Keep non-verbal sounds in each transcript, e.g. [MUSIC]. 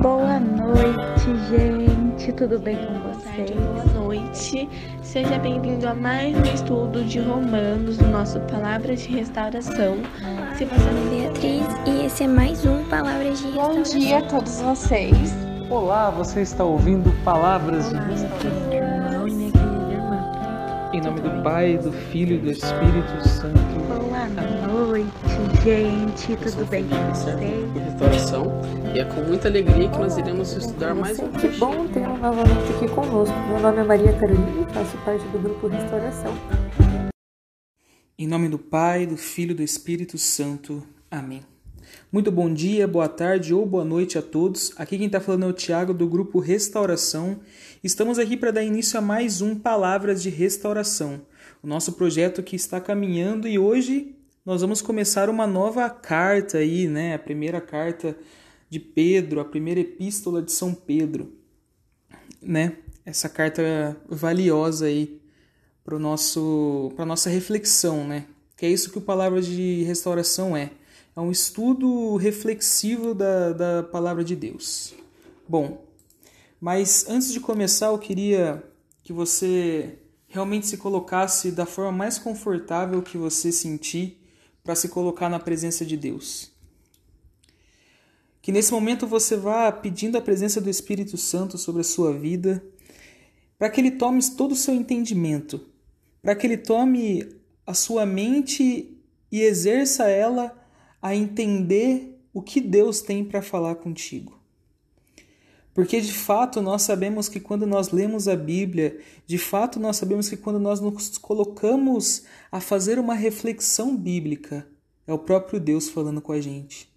Boa noite, gente. Tudo bem com vocês? Boa noite. Seja bem-vindo a mais um estudo de Romanos no nosso Palavras de Restauração. Se você não Beatriz e esse é mais um Palavras de Restauração. Bom dia a todos vocês. Olá, você está ouvindo Palavras Olá, de Restauração. Nome do Pai, do Filho e do Espírito Santo. Boa noite, gente. Tudo bem com vocês? Restauração e é com muita alegria que nós iremos estudar mais um Que bom tê-lo novamente aqui conosco. Meu nome é Maria Carolina e faço parte do grupo Restauração. Em nome do Pai, do Filho e do Espírito Santo. Amém. Muito bom dia, boa tarde ou boa noite a todos. Aqui quem está falando é o Tiago do grupo Restauração. Estamos aqui para dar início a mais um Palavras de Restauração, o nosso projeto que está caminhando e hoje nós vamos começar uma nova carta aí, né? A primeira carta de Pedro, a primeira epístola de São Pedro, né? Essa carta valiosa aí para nosso para nossa reflexão, né? Que é isso que o palavra de restauração é. É um estudo reflexivo da, da palavra de Deus. Bom, mas antes de começar, eu queria que você realmente se colocasse da forma mais confortável que você sentir para se colocar na presença de Deus. Que nesse momento você vá pedindo a presença do Espírito Santo sobre a sua vida, para que ele tome todo o seu entendimento, para que ele tome a sua mente e exerça ela a entender o que Deus tem para falar contigo. Porque de fato nós sabemos que quando nós lemos a Bíblia, de fato nós sabemos que quando nós nos colocamos a fazer uma reflexão bíblica, é o próprio Deus falando com a gente.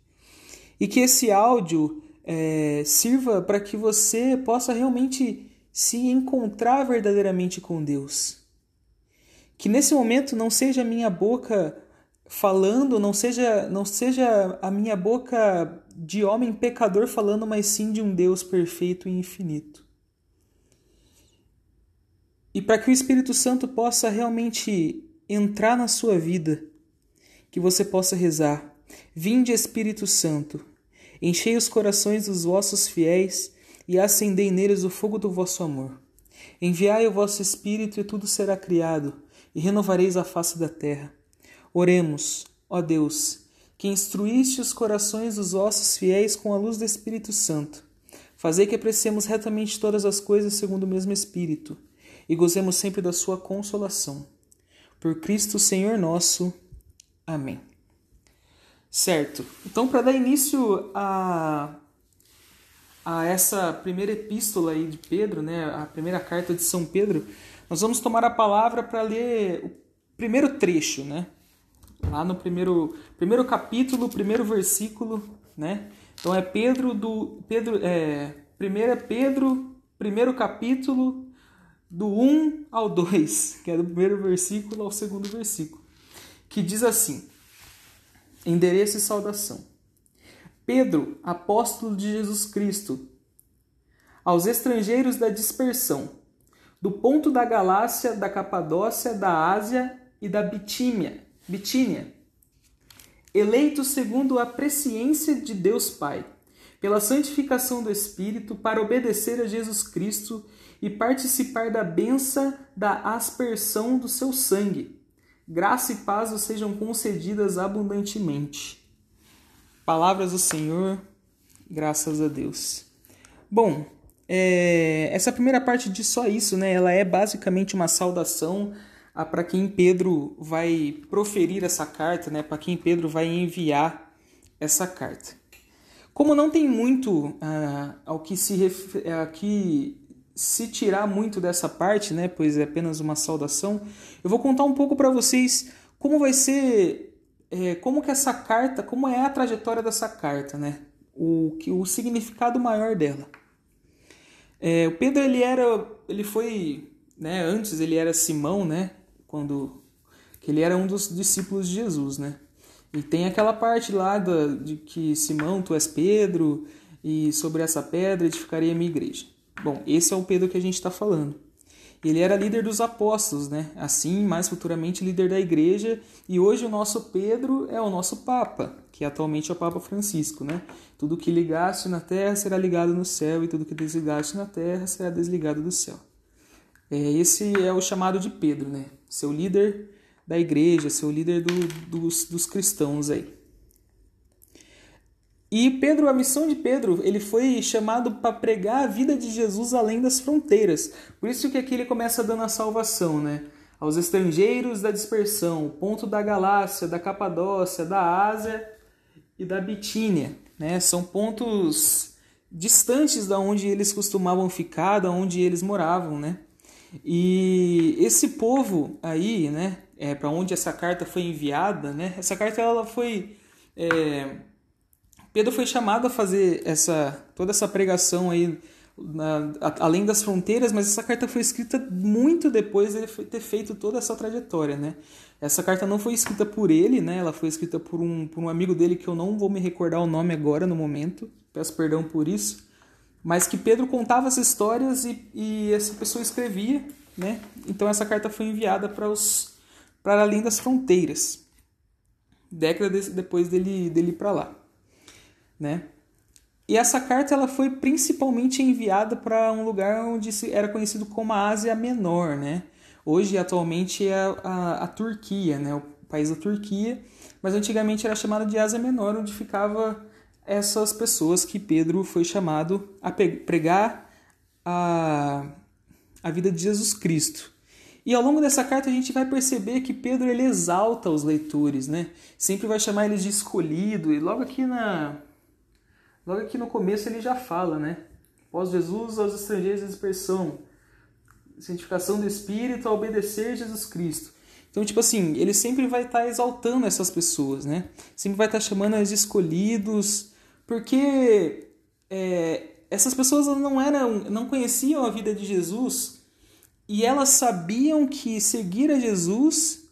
E que esse áudio é, sirva para que você possa realmente se encontrar verdadeiramente com Deus. Que nesse momento não seja a minha boca falando, não seja, não seja a minha boca de homem pecador falando, mas sim de um Deus perfeito e infinito. E para que o Espírito Santo possa realmente entrar na sua vida, que você possa rezar: Vinde, Espírito Santo, enchei os corações dos vossos fiéis e acendei neles o fogo do vosso amor. Enviai o vosso Espírito e tudo será criado, e renovareis a face da terra. Oremos, ó Deus, que instruíste os corações dos vossos fiéis com a luz do Espírito Santo. Fazei que apreciemos retamente todas as coisas segundo o mesmo Espírito, e gozemos sempre da sua consolação. Por Cristo Senhor nosso. Amém. Certo. Então, para dar início a, a essa primeira epístola aí de Pedro, né, a primeira carta de São Pedro, nós vamos tomar a palavra para ler o primeiro trecho, né? Lá no primeiro, primeiro capítulo, primeiro versículo, né? Então é Pedro do Pedro é, primeiro é Pedro, primeiro capítulo do 1 ao 2, [LAUGHS] que é do primeiro versículo ao segundo versículo, que diz assim: Endereço e saudação. Pedro, apóstolo de Jesus Cristo, aos estrangeiros da dispersão, do ponto da Galácia, da Capadócia, da Ásia e da Bitínia, Bitínia, eleitos segundo a presciência de Deus Pai, pela santificação do Espírito, para obedecer a Jesus Cristo e participar da benção da aspersão do seu sangue. Graça e paz sejam concedidas abundantemente. Palavras do Senhor, graças a Deus. Bom, é, essa primeira parte diz só isso, né? Ela é basicamente uma saudação para quem Pedro vai proferir essa carta, né? Para quem Pedro vai enviar essa carta. Como não tem muito ah, ao que se aqui se tirar muito dessa parte, né? Pois é apenas uma saudação. Eu vou contar um pouco para vocês como vai ser, é, como que essa carta, como é a trajetória dessa carta, né? O que o significado maior dela. É, o Pedro ele era, ele foi, né? Antes ele era Simão, né? Quando que ele era um dos discípulos de Jesus, né? E tem aquela parte lá da, de que Simão, tu és Pedro, e sobre essa pedra edificarei a minha igreja. Bom, esse é o Pedro que a gente está falando. Ele era líder dos apóstolos, né? Assim, mais futuramente líder da igreja, e hoje o nosso Pedro é o nosso Papa, que atualmente é o Papa Francisco, né? Tudo que ligaste na terra será ligado no céu, e tudo que desligaste na terra será desligado do céu. É, esse é o chamado de Pedro, né? Seu líder da igreja, seu líder do, dos, dos cristãos aí. E Pedro, a missão de Pedro, ele foi chamado para pregar a vida de Jesus além das fronteiras. Por isso que aqui ele começa dando a salvação, né? Aos estrangeiros da dispersão, ponto da Galácia, da Capadócia, da Ásia e da Bitínia, né? São pontos distantes da onde eles costumavam ficar, da onde eles moravam, né? E esse povo aí, né, é, para onde essa carta foi enviada, né? Essa carta ela foi é, Pedro foi chamado a fazer essa toda essa pregação aí na, a, além das fronteiras, mas essa carta foi escrita muito depois de ele ter feito toda essa trajetória, né? Essa carta não foi escrita por ele, né? Ela foi escrita por um, por um amigo dele que eu não vou me recordar o nome agora no momento, peço perdão por isso, mas que Pedro contava as histórias e, e essa pessoa escrevia, né? Então essa carta foi enviada para os para além das fronteiras, décadas depois dele dele ir para lá né? E essa carta ela foi principalmente enviada para um lugar onde era conhecido como a Ásia Menor, né? Hoje, atualmente, é a, a, a Turquia, né? O país da Turquia, mas antigamente era chamado de Ásia Menor, onde ficava essas pessoas que Pedro foi chamado a pregar a, a vida de Jesus Cristo. E ao longo dessa carta a gente vai perceber que Pedro ele exalta os leitores, né? Sempre vai chamar eles de escolhido, e logo aqui na, Logo aqui no começo ele já fala, né? Pós Jesus aos estrangeiros de dispersão, santificação do Espírito a obedecer Jesus Cristo. Então, tipo assim, ele sempre vai estar tá exaltando essas pessoas, né? Sempre vai estar tá chamando as escolhidos, porque é, essas pessoas não eram, não conheciam a vida de Jesus e elas sabiam que seguir a Jesus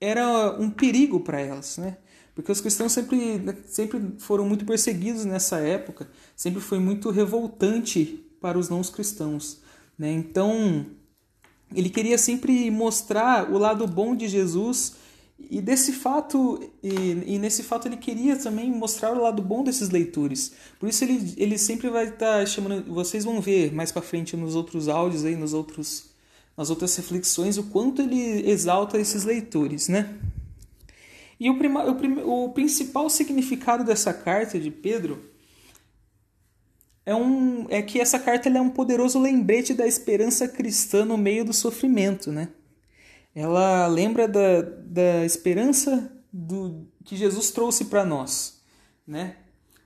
era um perigo para elas, né? Porque os cristãos sempre, sempre foram muito perseguidos nessa época, sempre foi muito revoltante para os não cristãos. Né? Então, ele queria sempre mostrar o lado bom de Jesus e desse fato e, e, nesse fato ele queria também mostrar o lado bom desses leitores por isso ele, ele sempre vai estar tá chamando vocês vão ver mais para frente nos outros áudios aí nos outros nas outras reflexões o quanto ele exalta esses leitores né e o, prima, o, prim, o principal significado dessa carta de Pedro é, um, é que essa carta é um poderoso lembrete da esperança cristã no meio do sofrimento. Né? Ela lembra da, da esperança do, que Jesus trouxe para nós. Né?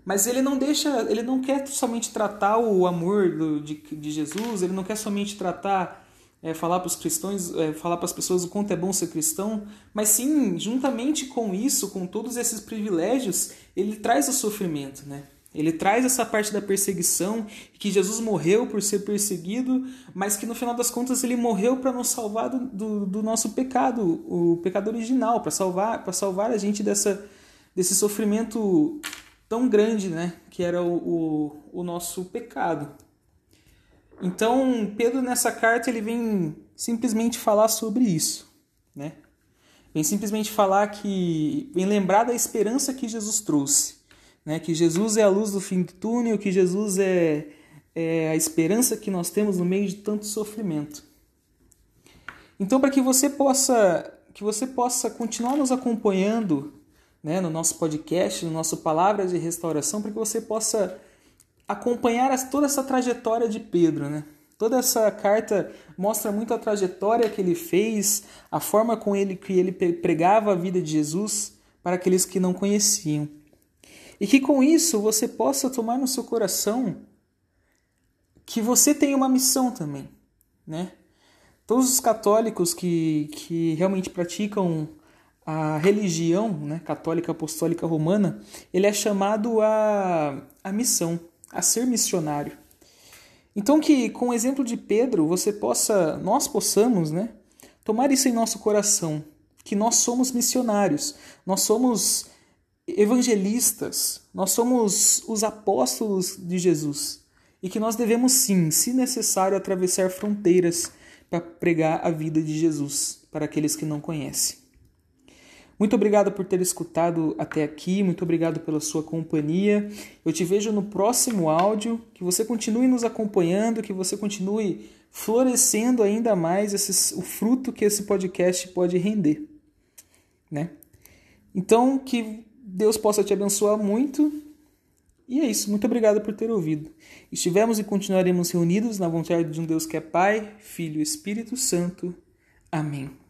Mas ele não deixa, ele não quer somente tratar o amor do, de, de Jesus, ele não quer somente tratar é, falar para os cristãos, é, falar para as pessoas o quanto é bom ser cristão, mas sim, juntamente com isso, com todos esses privilégios, ele traz o sofrimento, né? Ele traz essa parte da perseguição, que Jesus morreu por ser perseguido, mas que no final das contas ele morreu para nos salvar do, do, do, nosso pecado, o pecado original, para salvar, para salvar a gente dessa, desse sofrimento tão grande, né? Que era o, o, o nosso pecado. Então, Pedro nessa carta ele vem simplesmente falar sobre isso, né? Vem simplesmente falar que vem lembrar da esperança que Jesus trouxe, né? Que Jesus é a luz do fim do túnel, que Jesus é, é a esperança que nós temos no meio de tanto sofrimento. Então, para que você possa que você possa continuar nos acompanhando, né, no nosso podcast, no nosso Palavras de Restauração, para que você possa acompanhar toda essa trajetória de Pedro, né? Toda essa carta mostra muito a trajetória que ele fez, a forma com ele que ele pregava a vida de Jesus para aqueles que não conheciam. E que com isso você possa tomar no seu coração que você tem uma missão também, né? Todos os católicos que, que realmente praticam a religião né, católica apostólica romana, ele é chamado a, a missão a ser missionário. Então que com o exemplo de Pedro, você possa, nós possamos, né, tomar isso em nosso coração, que nós somos missionários, nós somos evangelistas, nós somos os apóstolos de Jesus e que nós devemos sim, se necessário, atravessar fronteiras para pregar a vida de Jesus para aqueles que não conhecem. Muito obrigado por ter escutado até aqui, muito obrigado pela sua companhia. Eu te vejo no próximo áudio. Que você continue nos acompanhando, que você continue florescendo ainda mais o fruto que esse podcast pode render. Né? Então, que Deus possa te abençoar muito. E é isso. Muito obrigado por ter ouvido. Estivemos e continuaremos reunidos na vontade de um Deus que é Pai, Filho e Espírito Santo. Amém.